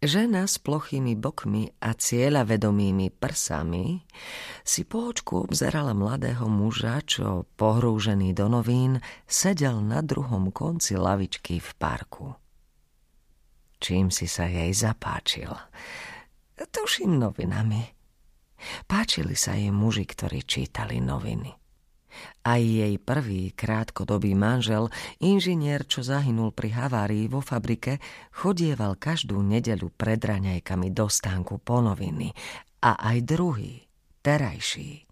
Žena s plochými bokmi a cieľavedomými prsami si po očku obzerala mladého muža, čo, pohrúžený do novín, sedel na druhom konci lavičky v parku. Čím si sa jej zapáčil? Tuším novinami. Páčili sa jej muži, ktorí čítali noviny. Aj jej prvý krátkodobý manžel, inžinier, čo zahynul pri havárii vo fabrike, chodieval každú nedeľu pred raňajkami do stánku po noviny. A aj druhý, terajší,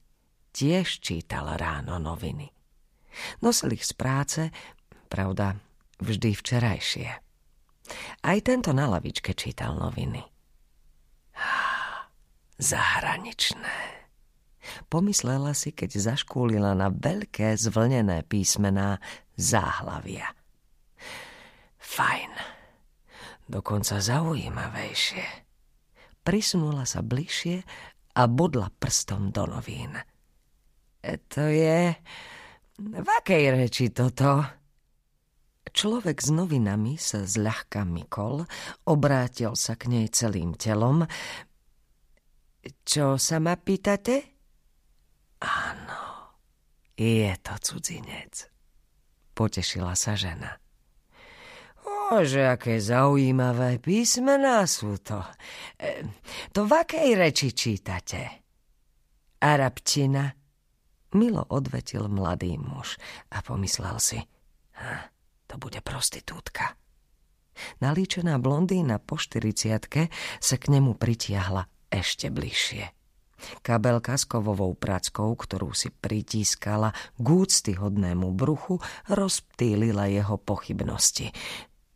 tiež čítal ráno noviny. Nosil ich z práce, pravda, vždy včerajšie. Aj tento na lavičke čítal noviny. Zahraničné. Pomyslela si, keď zaškúlila na veľké zvlnené písmená záhlavia. Fajn. Dokonca zaujímavejšie. Prisunula sa bližšie a bodla prstom do novín. E, to je... V akej reči toto? Človek s novinami sa zľahka mykol, obrátil sa k nej celým telom. Čo sa ma pýtate? Áno, je to cudzinec. Potešila sa žena. že aké zaujímavé písmená sú to. E, to v akej reči čítate? Arabčina. Milo odvetil mladý muž a pomyslel si, to bude prostitútka. Nalíčená blondína po štyriciatke sa k nemu pritiahla ešte bližšie. Kabelka s kovovou prackou, ktorú si pritískala k úctyhodnému bruchu, rozptýlila jeho pochybnosti.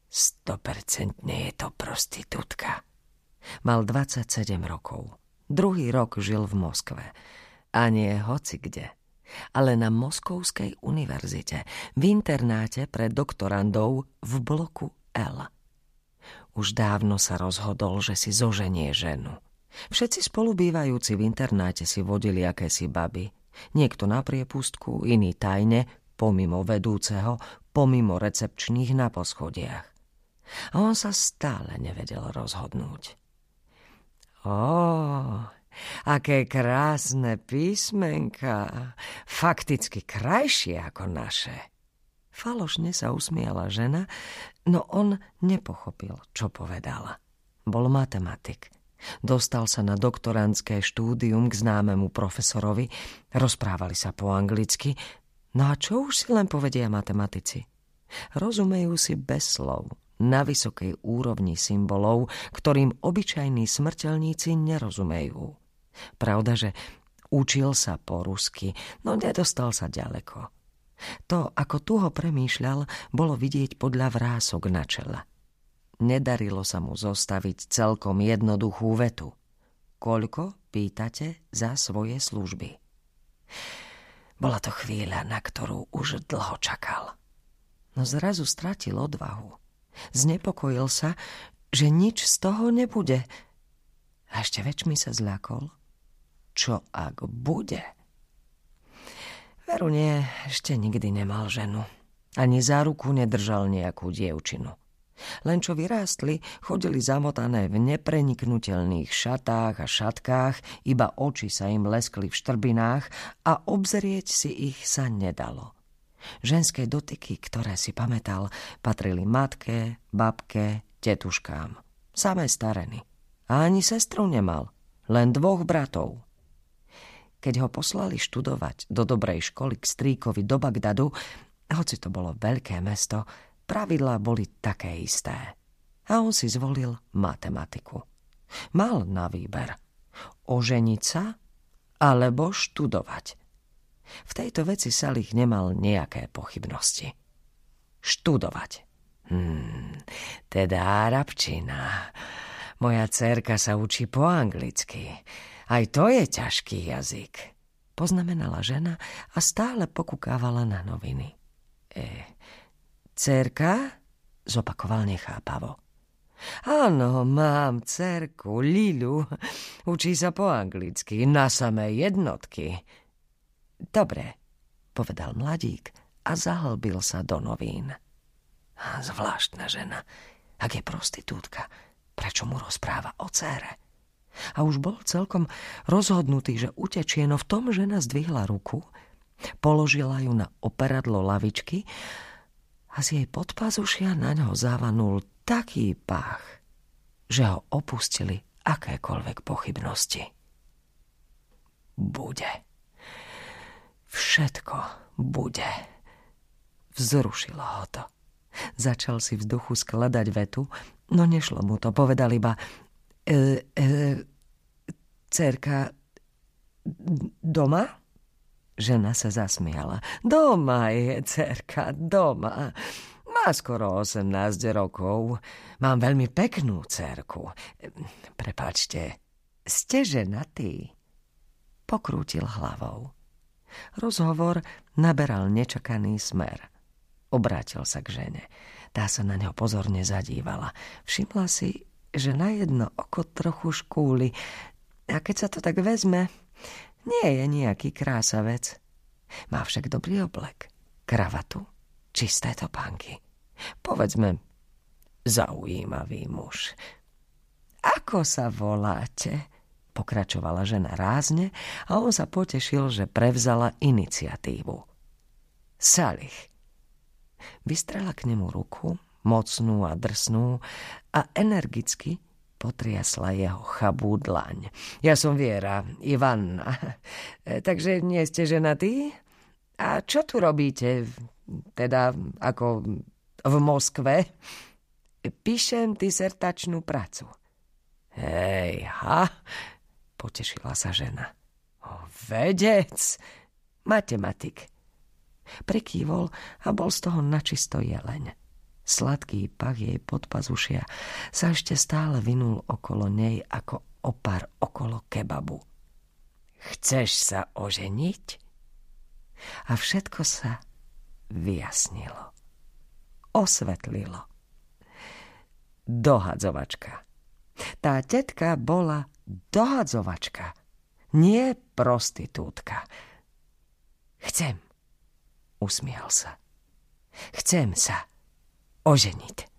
Stopercentne je to prostitútka. Mal 27 rokov. Druhý rok žil v Moskve. A nie hoci kde ale na Moskovskej univerzite, v internáte pre doktorandov v bloku L. Už dávno sa rozhodol, že si zoženie ženu. Všetci spolubývajúci v internáte si vodili akési baby. Niekto na priepustku, iný tajne, pomimo vedúceho, pomimo recepčných na poschodiach. A on sa stále nevedel rozhodnúť. Ó, aké krásne písmenka, fakticky krajšie ako naše. Falošne sa usmiala žena, no on nepochopil, čo povedala. Bol matematik. Dostal sa na doktorantské štúdium k známemu profesorovi, rozprávali sa po anglicky, no a čo už si len povedia matematici? Rozumejú si bez slov, na vysokej úrovni symbolov, ktorým obyčajní smrteľníci nerozumejú. Pravda, že učil sa po rusky, no nedostal sa ďaleko. To, ako tu ho premýšľal, bolo vidieť podľa vrások na čele. Nedarilo sa mu zostaviť celkom jednoduchú vetu. Koľko pýtate za svoje služby? Bola to chvíľa, na ktorú už dlho čakal. No zrazu stratil odvahu. Znepokojil sa, že nič z toho nebude. A ešte väčšmi sa zľakol. Čo ak bude? Veru nie, ešte nikdy nemal ženu. Ani za ruku nedržal nejakú dievčinu. Len čo vyrástli, chodili zamotané v nepreniknutelných šatách a šatkách, iba oči sa im leskli v štrbinách a obzrieť si ich sa nedalo. Ženské dotyky, ktoré si pamätal, patrili matke, babke, tetuškám. Samé stareny. A ani sestru nemal, len dvoch bratov. Keď ho poslali študovať do dobrej školy k strýkovi do Bagdadu, hoci to bolo veľké mesto, Pravidlá boli také isté. A on si zvolil matematiku. Mal na výber oženiť sa alebo študovať. V tejto veci Salich nemal nejaké pochybnosti. Študovať. Hmm, teda arabčina. Moja cerka sa učí po anglicky. Aj to je ťažký jazyk. Poznamenala žena a stále pokúkávala na noviny. E, Cerka? Zopakoval nechápavo. Áno, mám cerku, Lilu. Učí sa po anglicky, na samé jednotky. Dobre, povedal mladík a zahlbil sa do novín. Zvláštna žena, ak je prostitútka. Prečo mu rozpráva o cére? A už bol celkom rozhodnutý, že utečie, no v tom žena zdvihla ruku, položila ju na operadlo lavičky a z jej podpazušia na ňo zavanul taký pách, že ho opustili akékoľvek pochybnosti. Bude. Všetko bude. Vzrušilo ho to. Začal si v duchu skladať vetu, no nešlo mu to. Povedal iba e, e, cerka doma? Žena sa zasmiala. Doma je, cerka, doma. Má skoro 18 rokov. Mám veľmi peknú cerku. Prepačte, ste ženatý? Pokrútil hlavou. Rozhovor naberal nečakaný smer. Obrátil sa k žene. Tá sa na ňo pozorne zadívala. Všimla si, že na jedno oko trochu škúli. A keď sa to tak vezme, nie je nejaký krásavec. Má však dobrý oblek, kravatu, čisté topánky. Povedzme, zaujímavý muž. Ako sa voláte? Pokračovala žena rázne a on sa potešil, že prevzala iniciatívu. Salich. Vystrela k nemu ruku, mocnú a drsnú, a energicky potriasla jeho chabú dlaň. Ja som Viera, Ivanna. Takže nie ste ženatí? A čo tu robíte? Teda ako v Moskve? Píšem disertačnú prácu. Hej, ha, potešila sa žena. O, vedec, matematik. Prekývol a bol z toho načisto jeleň. Sladký pach jej podpazušia sa ešte stále vinul okolo nej ako opar okolo kebabu. Chceš sa oženiť? A všetko sa vyjasnilo. Osvetlilo. Dohadzovačka. Tá tetka bola dohadzovačka, nie prostitútka. Chcem, usmial sa. Chcem sa oženiť.